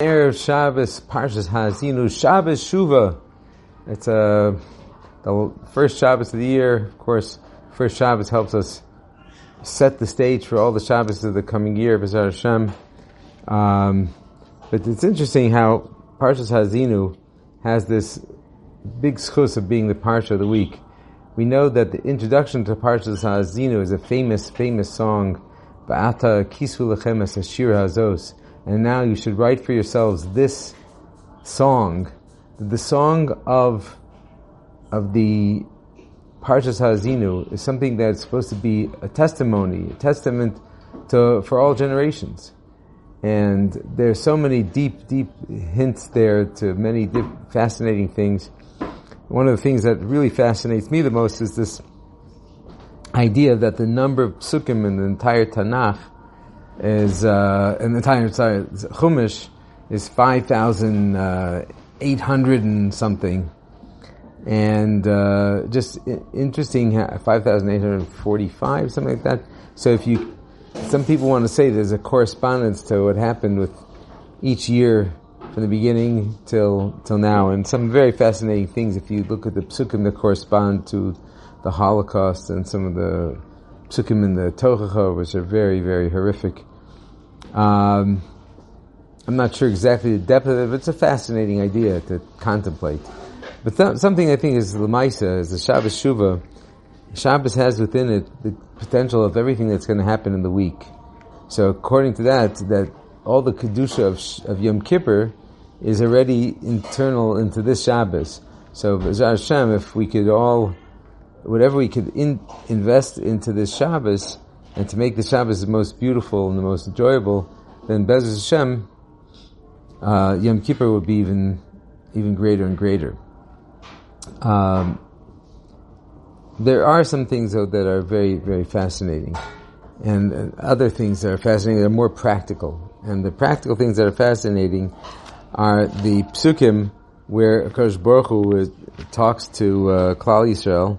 Erev Shabbos Parshas Hazinu Shabbos Shuva. It's uh, the first Shabbos of the year. Of course, first Shabbos helps us set the stage for all the Shabbos of the coming year, B'ezras Hashem. Um, but it's interesting how Parshas Hazinu has this big schus of being the Parsha of the week. We know that the introduction to Parshas Hazinu is a famous, famous song, Ba'ata Kisu Lechem Es Ashir Hazos and now you should write for yourselves this song, the song of of the Parshas Hazinu is something that's supposed to be a testimony, a testament to for all generations. And there's so many deep, deep hints there to many deep, fascinating things. One of the things that really fascinates me the most is this idea that the number of psukim in the entire Tanakh is uh, an entire sorry, Chumash is five thousand uh, eight hundred and something, and uh, just interesting five thousand eight hundred forty-five something like that. So if you, some people want to say there's a correspondence to what happened with each year from the beginning till till now, and some very fascinating things. If you look at the psukim that correspond to the Holocaust and some of the psukim in the Tochacha, which are very very horrific. Um, I'm not sure exactly the depth of it, but it's a fascinating idea to contemplate. But th- something I think is Lamaisa, is the Shabbos Shuvah. Shabbos has within it the potential of everything that's going to happen in the week. So according to that, that all the Kedusha of, of Yom Kippur is already internal into this Shabbos. So Hashem, if we could all, whatever we could in, invest into this Shabbos, and to make the Shabbos the most beautiful and the most enjoyable, then B'ezras Hashem, uh, Yom Kippur would be even even greater and greater. Um, there are some things though that are very very fascinating, and, and other things that are fascinating that are more practical. And the practical things that are fascinating are the psukim where Akash Baruch Hu talks to uh, Klal Yisrael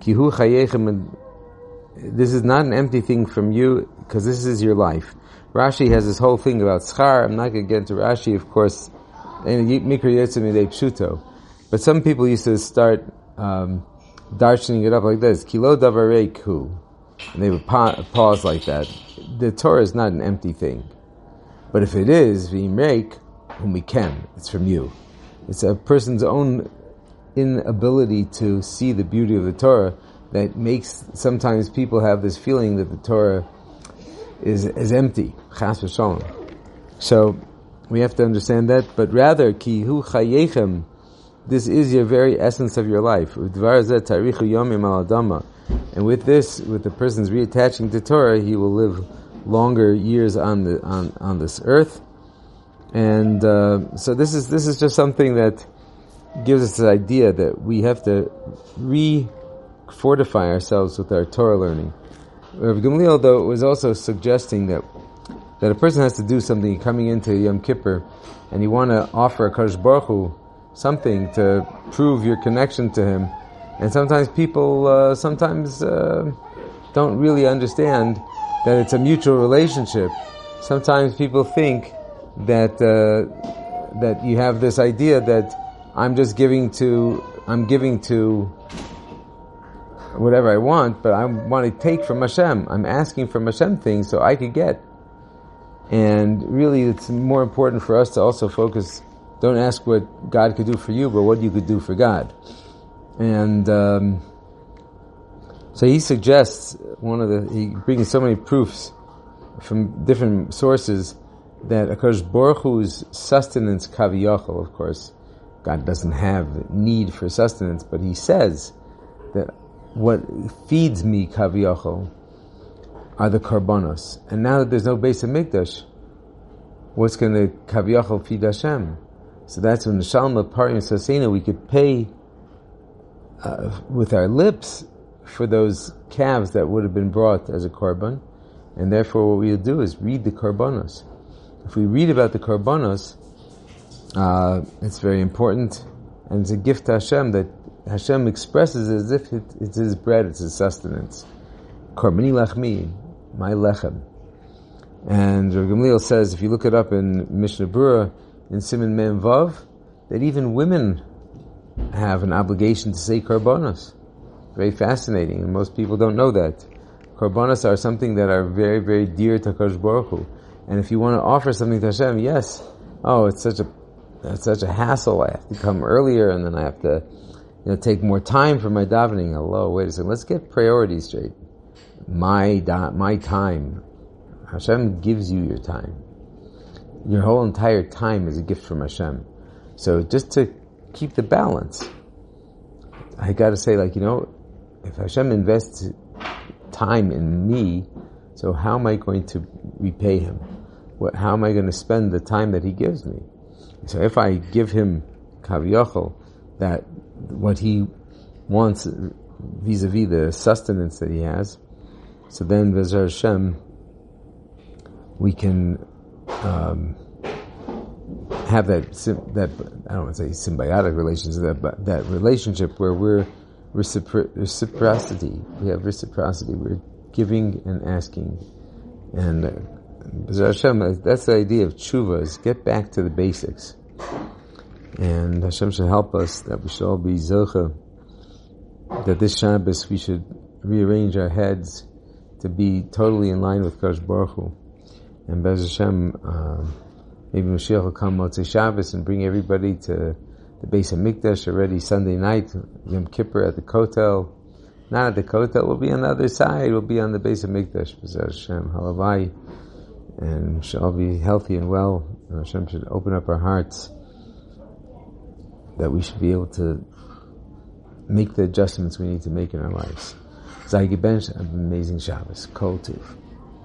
Kihu. This is not an empty thing from you because this is your life. Rashi has this whole thing about schar. I'm not going to get into Rashi, of course. But some people used to start um, it up like this: kilo davarei and they would pa- pause like that. The Torah is not an empty thing, but if it is we make whom we can, it's from you. It's a person's own inability to see the beauty of the Torah that makes sometimes people have this feeling that the Torah is is empty. Chas. So we have to understand that, but rather ki hu chayechem. This is your very essence of your life. And with this, with the person's reattaching to Torah, he will live longer years on the on, on this earth. And uh, so this is this is just something that gives us the idea that we have to re fortify ourselves with our Torah learning. Rav Gamliel, though, was also suggesting that that a person has to do something coming into Yom Kippur, and you want to offer a Kadosh Baruch Hu something to prove your connection to Him. And sometimes people uh, sometimes uh, don't really understand that it's a mutual relationship. Sometimes people think that uh, that you have this idea that I'm just giving to I'm giving to whatever I want, but I want to take from Hashem. I'm asking from Hashem things so I could get. And really, it's more important for us to also focus. Don't ask what God could do for you, but what you could do for God. And um, so he suggests one of the he brings so many proofs from different sources that occurs Baruch sustenance kaviyachol. Of course, God doesn't have need for sustenance, but He says that what feeds me kaviyachol are the korbanos. And now that there's no Beis Hamikdash, what's going to kaviyachol feed Hashem. So that's when the Shalma Parim Sasena we could pay uh, with our lips for those calves that would have been brought as a korban, and therefore what we'll do is read the korbanos. If we read about the korbanos, uh, it's very important, and it's a gift to Hashem that Hashem expresses as if it, it's His bread, it's His sustenance. Korbani lachmi, my lechem. And Rav Gamliel says, if you look it up in Mishnah Berurah, in Siman Mem Vav, that even women have an obligation to say korbanos. Very fascinating, and most people don't know that. Korbanos are something that are very, very dear to Kosh Baruch Hu. And if you want to offer something to Hashem, yes, oh, it's such a, it's such a hassle. I have to come earlier, and then I have to, you know, take more time for my davening. Hello, wait a second. Let's get priorities straight. My da- my time. Hashem gives you your time. Your whole entire time is a gift from Hashem. So just to keep the balance, I got to say, like you know, if Hashem invests time in me, so how am I going to repay Him? What, how am I going to spend the time that He gives me? So if I give Him kaviyachol, that what He wants vis-a-vis the sustenance that He has, so then Bezer Hashem, we can um, have that that I don't want to say symbiotic relationship, that that relationship where we're recipro- reciprocity. We have reciprocity. We're giving and asking, and Hashem. That's the idea of tshuva: is get back to the basics. And Hashem should help us that we should all be zocha. That this Shabbos we should rearrange our heads to be totally in line with Kosh Baruch Hu. And Bez Hashem, uh, maybe Mashiach will come Motzei Shabbos and bring everybody to the Beis HaMikdash already Sunday night, Yom Kippur at the Kotel. Not at the Kotel, we'll be on the other side, we'll be on the Beis HaMikdash, Bez Hashem, Halavai. And we should all be healthy and well. And Hashem should open up our hearts that we should be able to make the adjustments we need to make in our lives. Zaygi Bench, amazing Shabbos. Kol Tuv.